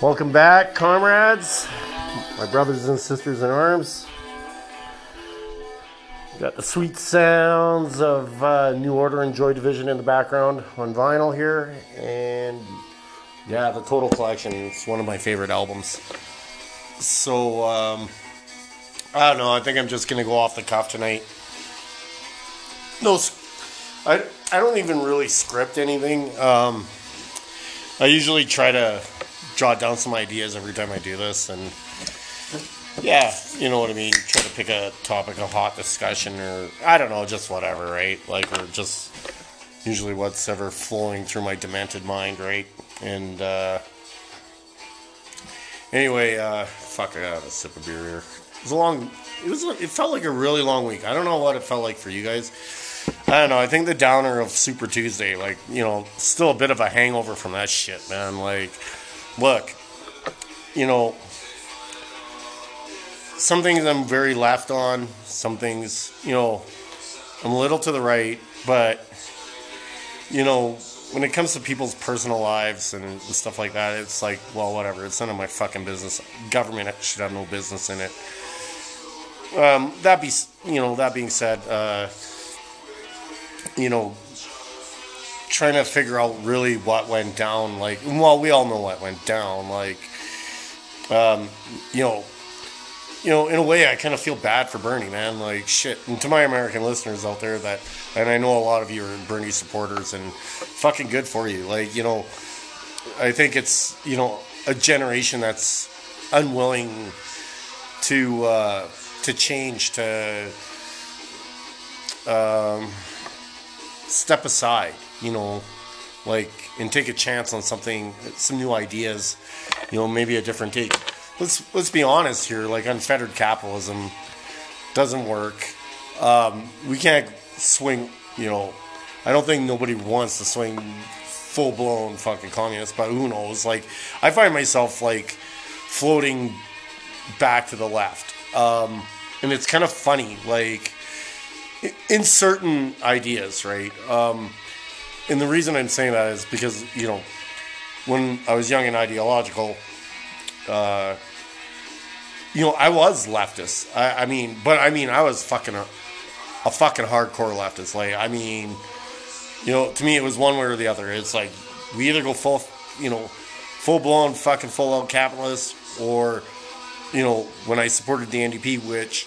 Welcome back, comrades, my brothers and sisters in arms. Got the sweet sounds of uh, New Order and Joy Division in the background on vinyl here, and yeah, the Total Collection. It's one of my favorite albums. So um, I don't know. I think I'm just gonna go off the cuff tonight. No, I I don't even really script anything. Um, I usually try to jot down some ideas every time I do this, and yeah, you know what I mean. Try to pick a topic, a hot discussion, or I don't know, just whatever, right? Like, or just usually what's ever flowing through my demented mind, right? And uh, anyway, uh, fuck, I got a sip of beer here. It was a long. It was. It felt like a really long week. I don't know what it felt like for you guys. I don't know. I think the downer of Super Tuesday, like you know, still a bit of a hangover from that shit, man. Like look, you know, some things I'm very left on, some things, you know, I'm a little to the right, but, you know, when it comes to people's personal lives and stuff like that, it's like, well, whatever. It's none of my fucking business. Government should have no business in it. Um, that be, you know, that being said, uh, you know, trying to figure out really what went down. Like, well, we all know what went down. Like, um, you know, you know, in a way, I kind of feel bad for Bernie, man. Like, shit. And to my American listeners out there, that, and I know a lot of you are Bernie supporters, and fucking good for you. Like, you know, I think it's you know a generation that's unwilling to uh, to change to um, step aside you know, like and take a chance on something, some new ideas, you know, maybe a different take. Let's let's be honest here. Like unfettered capitalism doesn't work. Um, we can't swing. You know, I don't think nobody wants to swing full blown fucking communist, but who knows? Like I find myself like floating back to the left, um, and it's kind of funny. Like in certain ideas, right? Um, and the reason I'm saying that is because you know, when I was young and ideological, uh, you know, I was leftist. I, I, mean, but I mean, I was fucking a, a fucking hardcore leftist. Like, I mean, you know, to me, it was one way or the other. It's like we either go full, you know, full blown fucking full out capitalist, or you know, when I supported the NDP, which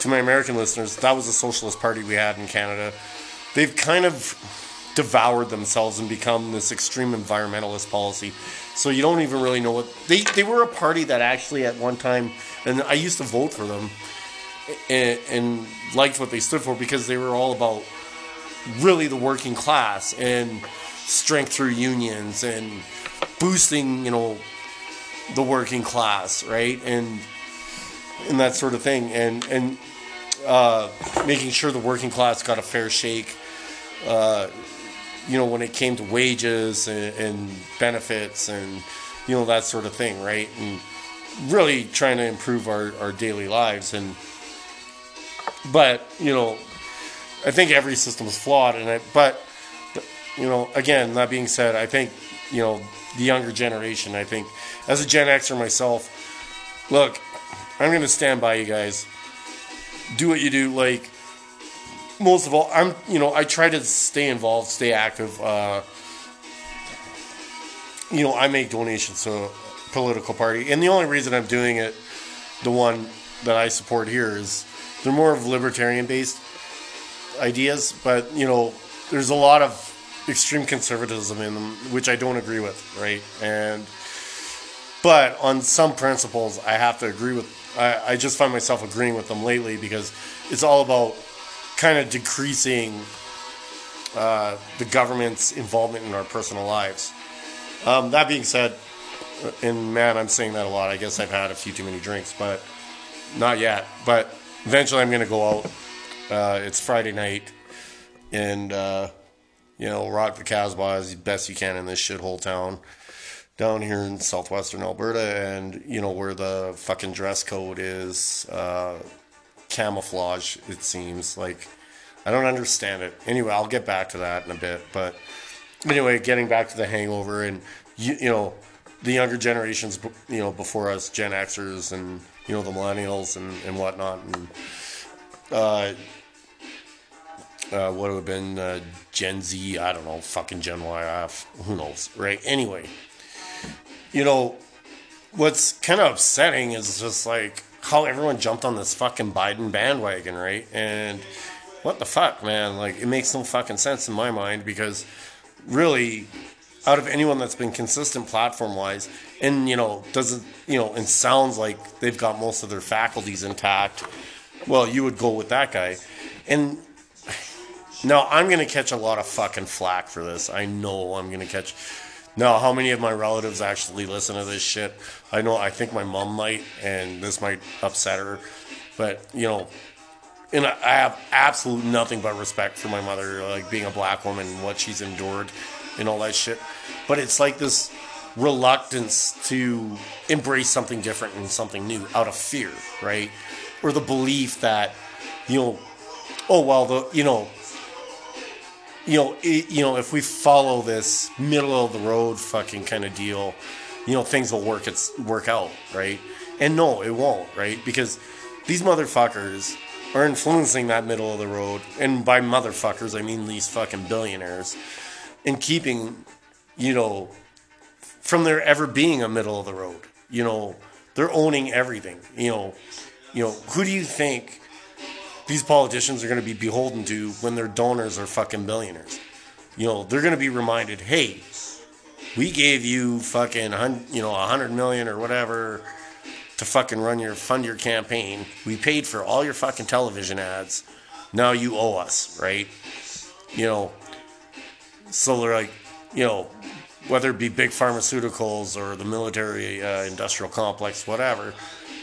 to my American listeners, that was a socialist party we had in Canada. They've kind of devoured themselves and become this extreme environmentalist policy. So you don't even really know what they they were a party that actually at one time, and I used to vote for them, and, and liked what they stood for because they were all about really the working class and strength through unions and boosting, you know, the working class, right? And and that sort of thing, and and uh, making sure the working class got a fair shake. Uh, you know, when it came to wages and, and, benefits and, you know, that sort of thing, right? And really trying to improve our, our daily lives. And, but, you know, I think every system is flawed. And I, but, you know, again, that being said, I think, you know, the younger generation, I think, as a Gen Xer myself, look, I'm going to stand by you guys. Do what you do. Like, most of all, I'm you know I try to stay involved, stay active. Uh, you know, I make donations to a political party, and the only reason I'm doing it, the one that I support here, is they're more of libertarian based ideas, but you know, there's a lot of extreme conservatism in them, which I don't agree with, right? And but on some principles, I have to agree with. I, I just find myself agreeing with them lately because it's all about kind of decreasing uh, the government's involvement in our personal lives. Um, that being said, uh, and man, I'm saying that a lot. I guess I've had a few too many drinks, but not yet. But eventually, I'm going to go out. Uh, it's Friday night, and uh, you know, rock the Casbah as best you can in this shithole town down here in southwestern Alberta, and you know where the fucking dress code is. Uh, camouflage, it seems. Like, I don't understand it. Anyway, I'll get back to that in a bit. But anyway, getting back to the hangover, and you, you know, the younger generations, you know, before us, Gen Xers and you know the millennials and, and whatnot, and uh, uh, what would have been uh, Gen Z? I don't know, fucking Gen Y, who knows, right? Anyway, you know, what's kind of upsetting is just like how everyone jumped on this fucking Biden bandwagon, right? And what the fuck, man? Like, it makes no fucking sense in my mind because really, out of anyone that's been consistent platform wise, and you know, doesn't you know, and sounds like they've got most of their faculties intact, well, you would go with that guy. And now I'm gonna catch a lot of fucking flack for this. I know I'm gonna catch. Now, how many of my relatives actually listen to this shit? I know. I think my mom might, and this might upset her. But you know, and I have absolute nothing but respect for my mother, like being a black woman, what she's endured, and all that shit. But it's like this reluctance to embrace something different and something new out of fear, right? Or the belief that, you know, oh well, the you know, you know, it, you know, if we follow this middle of the road fucking kind of deal, you know, things will work it's work out, right? And no, it won't, right? Because these motherfuckers are influencing that middle of the road, and by motherfuckers I mean these fucking billionaires, and keeping, you know, from there ever being a middle of the road. You know, they're owning everything. You know, you know, who do you think these politicians are going to be beholden to when their donors are fucking billionaires. You know, they're going to be reminded, hey, we gave you fucking, you know, a hundred million or whatever to fucking run your, fund your campaign. We paid for all your fucking television ads. Now you owe us, right? You know, so they're like, you know, whether it be big pharmaceuticals or the military uh, industrial complex, whatever,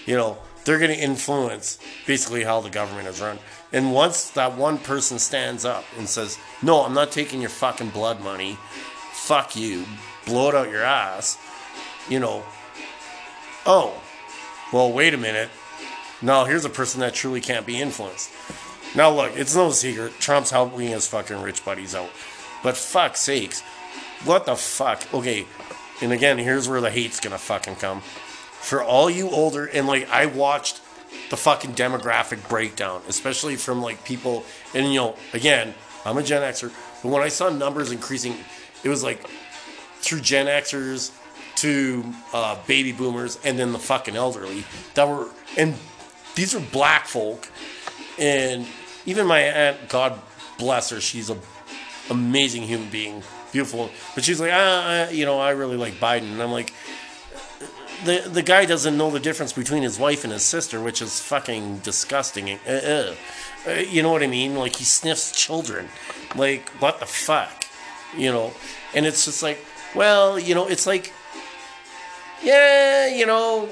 you know, they're going to influence basically how the government is run. And once that one person stands up and says, No, I'm not taking your fucking blood money, fuck you, blow it out your ass, you know, oh, well, wait a minute. Now here's a person that truly can't be influenced. Now, look, it's no secret. Trump's helping his fucking rich buddies out. But fuck sakes, what the fuck? Okay, and again, here's where the hate's gonna fucking come for all you older and like I watched the fucking demographic breakdown, especially from like people and you know, again, I'm a Gen Xer, but when I saw numbers increasing, it was like through Gen Xers to uh, baby boomers and then the fucking elderly that were and these are black folk and even my aunt, God bless her, she's a amazing human being, beautiful, but she's like, ah, you know, I really like Biden, and I'm like, the the guy doesn't know the difference between his wife and his sister, which is fucking disgusting. Uh, uh, uh, you know what I mean? Like he sniffs children. Like what the fuck? You know? And it's just like, well, you know, it's like, yeah, you know,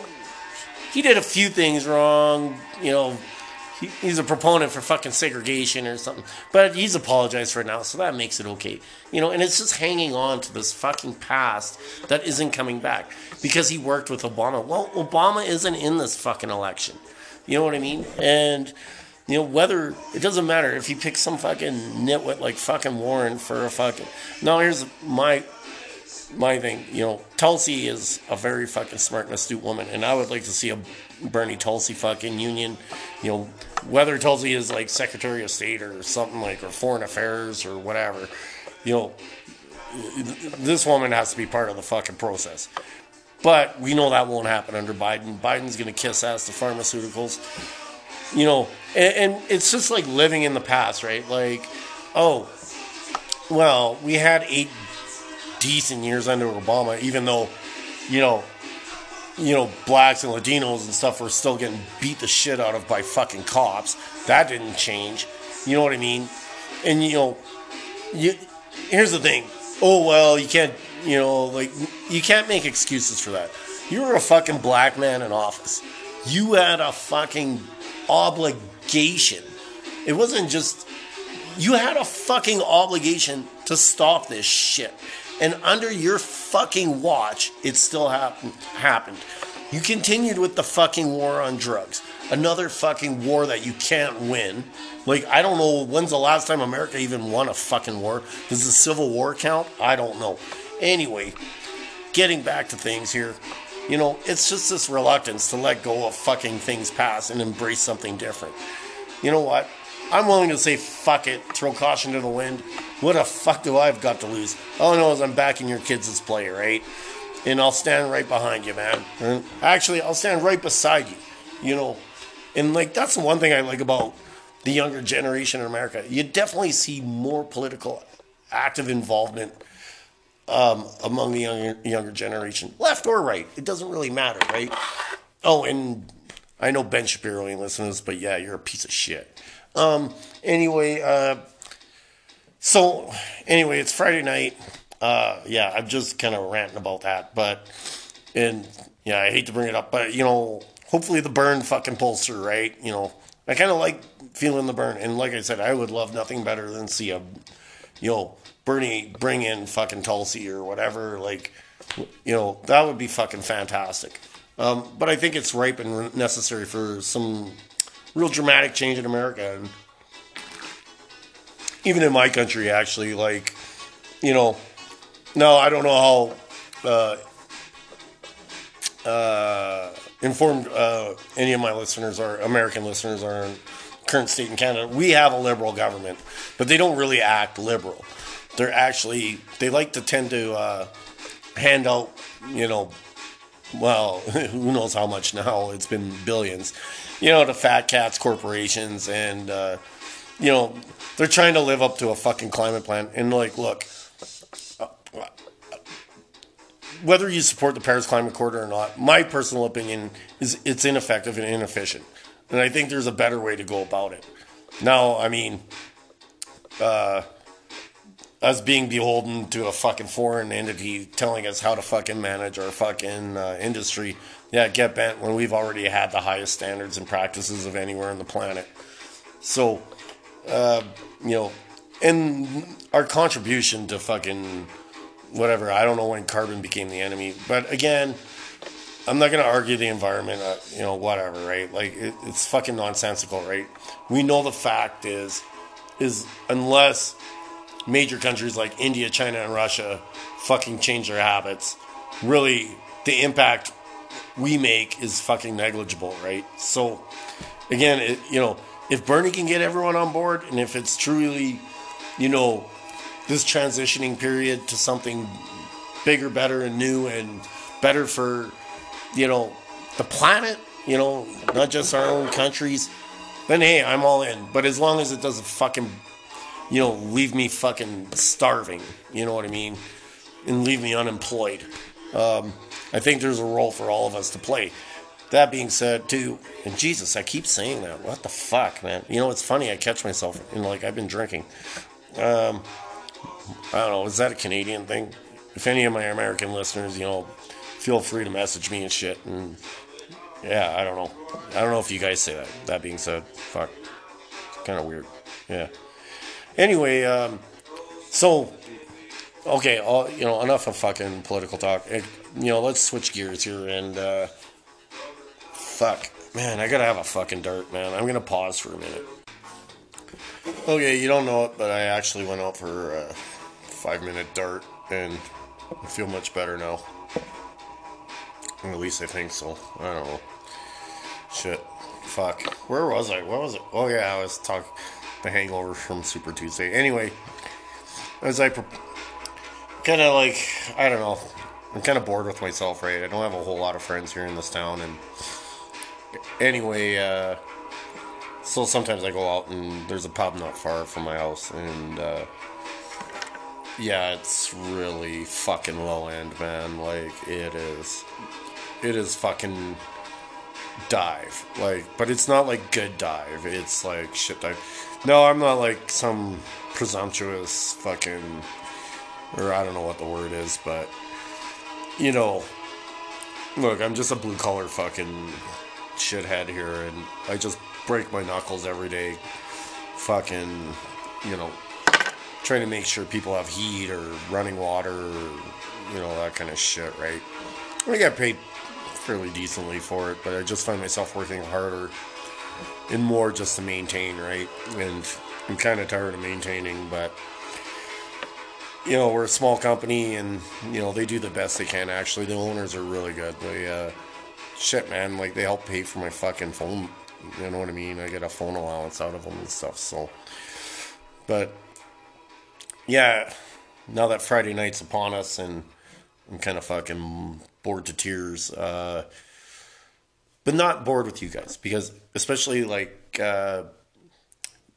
he did a few things wrong. You know, he's a proponent for fucking segregation or something. But he's apologized for it now, so that makes it okay. You know, and it's just hanging on to this fucking past that isn't coming back because he worked with Obama. Well, Obama isn't in this fucking election. You know what I mean? And you know whether it doesn't matter if you pick some fucking nitwit like fucking Warren for a fucking. No, here's my my thing, you know, Tulsi is a very fucking smart and astute woman, and I would like to see a Bernie Tulsi fucking union, you know, whether Tulsi is like Secretary of State or something like, or Foreign Affairs or whatever, you know, this woman has to be part of the fucking process. But we know that won't happen under Biden. Biden's going to kiss ass to pharmaceuticals, you know, and, and it's just like living in the past, right? Like, oh, well, we had eight decent years under Obama, even though, you know, you know, blacks and Latinos and stuff were still getting beat the shit out of by fucking cops. That didn't change. You know what I mean? And you know, you here's the thing. Oh well, you can't. You know, like you can't make excuses for that. You were a fucking black man in office. You had a fucking obligation. It wasn't just. You had a fucking obligation to stop this shit. And under your fucking watch, it still happened. happened. You continued with the fucking war on drugs. Another fucking war that you can't win. Like, I don't know when's the last time America even won a fucking war. Does the Civil War count? I don't know. Anyway, getting back to things here, you know, it's just this reluctance to let go of fucking things past and embrace something different. You know what? I'm willing to say fuck it, throw caution to the wind. What the fuck do I've got to lose? All I know is I'm backing your kids as play, right? And I'll stand right behind you, man. And actually, I'll stand right beside you. You know, and like that's the one thing I like about the younger generation in America. You definitely see more political active involvement um, among the younger younger generation, left or right. It doesn't really matter, right? Oh, and I know Ben Shapiro ain't listening to this, but yeah, you're a piece of shit. Um, anyway, uh, so anyway, it's Friday night. Uh, yeah, I'm just kind of ranting about that, but and yeah, I hate to bring it up, but you know, hopefully the Bern fucking pulls through, right? You know, I kind of like feeling the burn, and like I said, I would love nothing better than see a, you know, Bernie bring in fucking Tulsi or whatever, like, you know, that would be fucking fantastic. Um, but I think it's ripe and necessary for some real dramatic change in America, and even in my country, actually, like, you know, no, I don't know how. Uh, uh, informed uh, any of my listeners are, American listeners are in current state in Canada. We have a liberal government, but they don't really act liberal. They're actually they like to tend to uh, hand out, you know, well, who knows how much now? It's been billions, you know, to fat cats corporations, and uh, you know they're trying to live up to a fucking climate plan. And like, look, whether you support the Paris Climate Accord or not, my personal opinion is it's ineffective and inefficient. And I think there's a better way to go about it. Now, I mean, uh, us being beholden to a fucking foreign entity telling us how to fucking manage our fucking uh, industry, yeah, get bent when we've already had the highest standards and practices of anywhere on the planet. So, uh, you know, and our contribution to fucking whatever. I don't know when carbon became the enemy, but again, I'm not gonna argue the environment. Uh, you know, whatever, right? Like it, it's fucking nonsensical, right? We know the fact is, is unless major countries like India, China, and Russia fucking change their habits, really the impact we make is fucking negligible, right? So again, it, you know, if Bernie can get everyone on board, and if it's truly, you know, this transitioning period to something bigger, better, and new, and better for you know the planet. You know, not just our own countries. Then hey, I'm all in. But as long as it doesn't fucking you know leave me fucking starving, you know what I mean, and leave me unemployed. Um, I think there's a role for all of us to play. That being said, too, and Jesus, I keep saying that. What the fuck, man? You know, it's funny. I catch myself, and like I've been drinking. Um, I don't know. Is that a Canadian thing? If any of my American listeners, you know, feel free to message me and shit. And yeah, I don't know. I don't know if you guys say that. That being said, fuck, kind of weird. Yeah. Anyway, um, so okay, all, you know, enough of fucking political talk. It, you know, let's switch gears here and uh, fuck, man, I gotta have a fucking dart, man. I'm gonna pause for a minute. Okay, you don't know it, but I actually went out for a five minute dart and I feel much better now. At least I think so. I don't know. Shit. Fuck. Where was I? What was it? Oh, yeah, I was talking the hangover from Super Tuesday. Anyway, as I pre- kind of like, I don't know. I'm kind of bored with myself, right? I don't have a whole lot of friends here in this town. And anyway, uh, so sometimes I go out and there's a pub not far from my house. And, uh, yeah, it's really fucking low end, man. Like it is, it is fucking dive. Like, but it's not like good dive. It's like shit dive. No, I'm not like some presumptuous fucking, or I don't know what the word is, but you know, look, I'm just a blue collar fucking shithead here, and I just break my knuckles every day. Fucking, you know, trying to make sure people have heat or running water or, you know, that kind of shit, right? I get paid fairly decently for it, but I just find myself working harder and more just to maintain, right? And I'm kind of tired of maintaining, but you know, we're a small company, and you know they do the best they can. Actually, the owners are really good. They, uh, shit, man, like they help pay for my fucking phone. You know what I mean? I get a phone allowance out of them and stuff. So, but yeah, now that Friday night's upon us, and I'm kind of fucking bored to tears. Uh, but not bored with you guys because, especially like. Uh,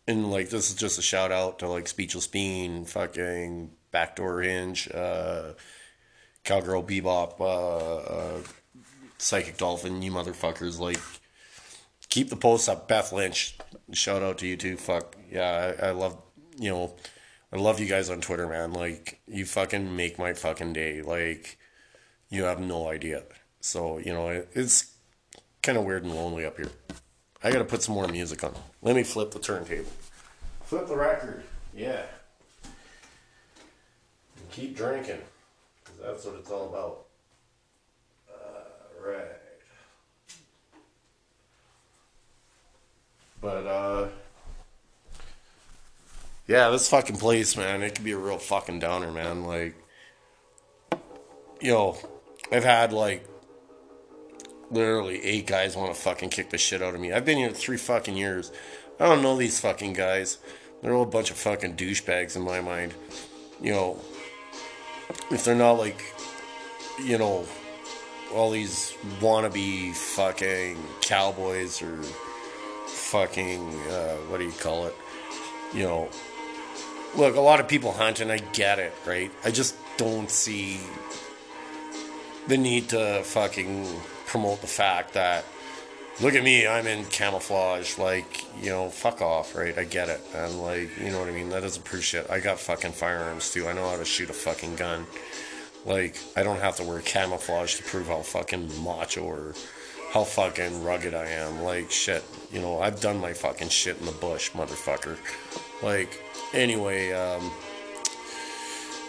and like this is just a shout out to like Speechless Bean, fucking Backdoor Hinge, uh, Cowgirl Bebop, uh, uh, Psychic Dolphin, you motherfuckers. Like, keep the posts up. Beth Lynch, shout out to you too. Fuck yeah, I, I love you know, I love you guys on Twitter, man. Like, you fucking make my fucking day. Like, you have no idea. So you know, it, it's kind of weird and lonely up here. I gotta put some more music on. Let me flip the turntable. Flip the record. Yeah. And keep drinking. Because that's what it's all about. Uh, right. But, uh. Yeah, this fucking place, man, it could be a real fucking downer, man. Like, you know, I've had like literally eight guys want to fucking kick the shit out of me. I've been here three fucking years. I don't know these fucking guys. They're all a bunch of fucking douchebags in my mind. You know, if they're not like, you know, all these wannabe fucking cowboys or fucking, uh, what do you call it? You know, look, a lot of people hunt and I get it, right? I just don't see the need to fucking promote the fact that look at me, I'm in camouflage. Like, you know, fuck off, right? I get it. And, like, you know what I mean? That doesn't prove shit. I got fucking firearms, too. I know how to shoot a fucking gun. Like, I don't have to wear camouflage to prove how fucking macho or how fucking rugged I am. Like, shit. You know, I've done my fucking shit in the bush, motherfucker. Like, anyway, um,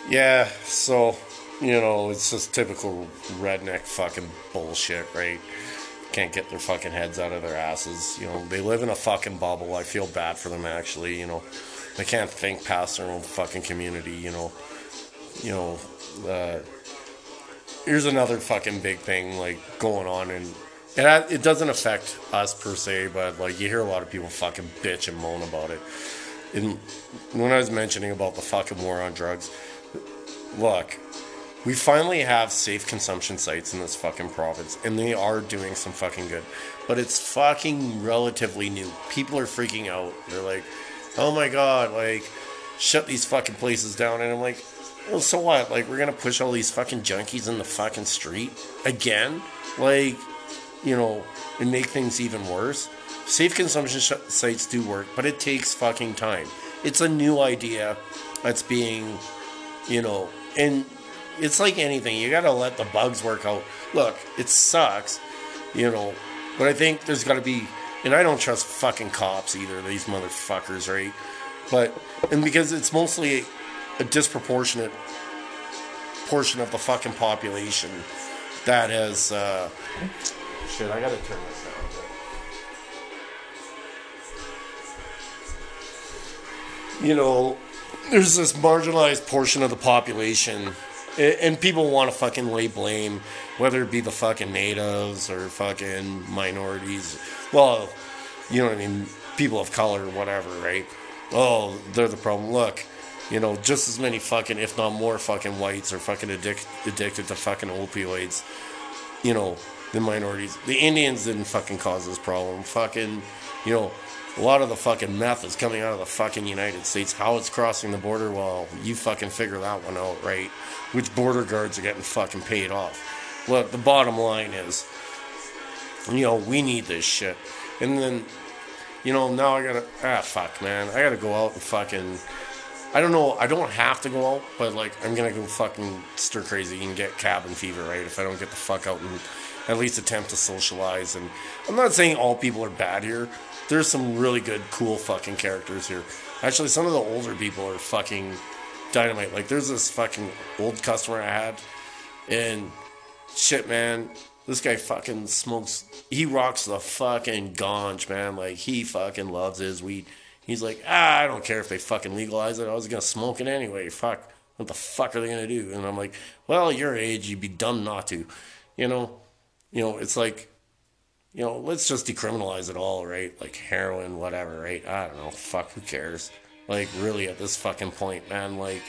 yeah, so, you know, it's just typical redneck fucking bullshit, right? Can't get their fucking heads out of their asses. You know, they live in a fucking bubble. I feel bad for them, actually. You know, they can't think past their own fucking community. You know, you know. Uh, here's another fucking big thing like going on, and it it doesn't affect us per se, but like you hear a lot of people fucking bitch and moan about it. And when I was mentioning about the fucking war on drugs, look, we finally have safe consumption sites in this fucking province, and they are doing some fucking good. But it's fucking relatively new. People are freaking out. They're like, oh my god, like, shut these fucking places down. And I'm like, well, so what? Like, we're gonna push all these fucking junkies in the fucking street again? Like, you know, and make things even worse? Safe consumption sh- sites do work, but it takes fucking time. It's a new idea that's being, you know, and it's like anything. You got to let the bugs work out. Look, it sucks, you know, but I think there's got to be, and I don't trust fucking cops either. These motherfuckers, right? But and because it's mostly a disproportionate portion of the fucking population that has. Uh, shit, I gotta turn this down. You know, there's this marginalized portion of the population and people want to fucking lay blame, whether it be the fucking natives or fucking minorities. Well, you know what I mean? People of color, whatever, right? Oh, they're the problem. Look, you know, just as many fucking, if not more fucking whites are fucking addic- addicted to fucking opioids, you know, than minorities. The Indians didn't fucking cause this problem. Fucking, you know, a lot of the fucking meth is coming out of the fucking United States. How it's crossing the border, well, you fucking figure that one out, right? Which border guards are getting fucking paid off. Look, the bottom line is, you know, we need this shit. And then, you know, now I gotta, ah, fuck, man. I gotta go out and fucking, I don't know, I don't have to go out, but like, I'm gonna go fucking stir crazy and get cabin fever, right? If I don't get the fuck out and at least attempt to socialize. And I'm not saying all people are bad here there's some really good, cool fucking characters here. Actually, some of the older people are fucking dynamite. Like, there's this fucking old customer I had, and shit, man, this guy fucking smokes. He rocks the fucking ganj, man. Like, he fucking loves his weed. He's like, ah, I don't care if they fucking legalize it. I was gonna smoke it anyway. Fuck. What the fuck are they gonna do? And I'm like, well, your age, you'd be dumb not to. You know, you know, it's like, you know, let's just decriminalize it all, right? Like heroin, whatever, right? I don't know. Fuck, who cares? Like, really, at this fucking point, man, like,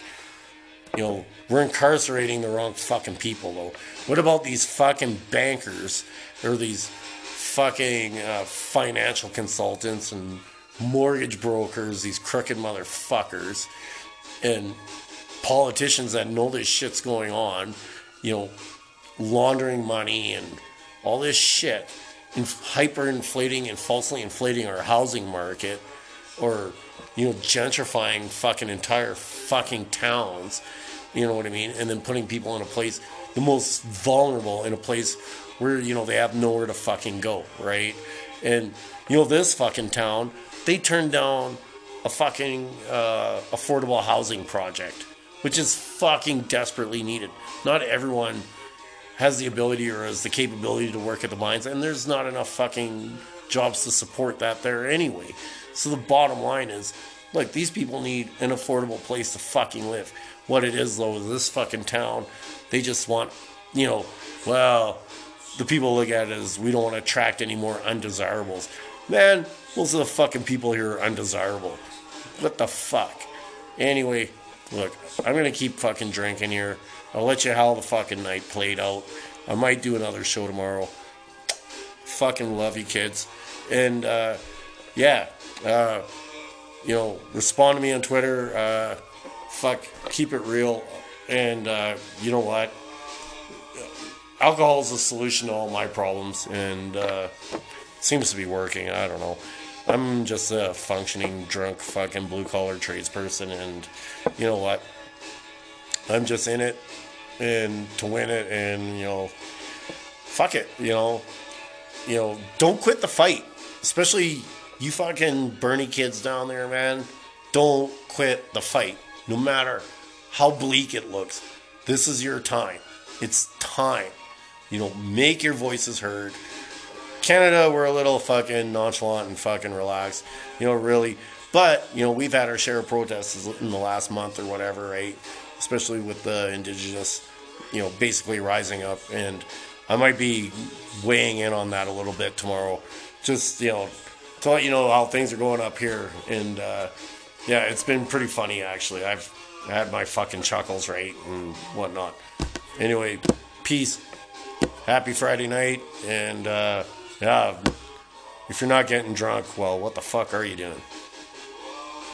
you know, we're incarcerating the wrong fucking people, though. What about these fucking bankers or these fucking uh, financial consultants and mortgage brokers, these crooked motherfuckers, and politicians that know this shit's going on, you know, laundering money and all this shit, and hyperinflating and falsely inflating our housing market, or you know, gentrifying fucking entire fucking towns, you know what I mean, and then putting people in a place, the most vulnerable in a place where you know they have nowhere to fucking go, right? And you know, this fucking town, they turned down a fucking uh, affordable housing project, which is fucking desperately needed. Not everyone has the ability or has the capability to work at the mines, and there's not enough fucking jobs to support that there anyway. So the bottom line is, look, these people need an affordable place to fucking live. What it is though is this fucking town, they just want, you know, well, the people look at it as we don't want to attract any more undesirables. Man, most of the fucking people here are undesirable. What the fuck? Anyway, look, I'm gonna keep fucking drinking here. I'll let you how the fucking night played out. I might do another show tomorrow. Fucking love you kids. And uh, yeah, uh, you know, respond to me on Twitter. Uh, fuck, keep it real. And uh, you know what? Alcohol is the solution to all my problems, and uh, seems to be working. I don't know. I'm just a functioning drunk fucking blue collar tradesperson, and you know what? I'm just in it and to win it, and you know, fuck it, you know, you know, don't quit the fight, especially you fucking Bernie kids down there, man. Don't quit the fight, no matter how bleak it looks. This is your time. It's time. You know, make your voices heard. Canada, we're a little fucking nonchalant and fucking relaxed. You know, really. But, you know, we've had our share of protests in the last month or whatever, right? Especially with the indigenous, you know, basically rising up. And I might be weighing in on that a little bit tomorrow. Just, you know, to let you know how things are going up here. And, uh, yeah, it's been pretty funny, actually. I've had my fucking chuckles, right? And whatnot. Anyway, peace happy Friday night. And uh, yeah, if you're not getting drunk, well, what the fuck are you doing?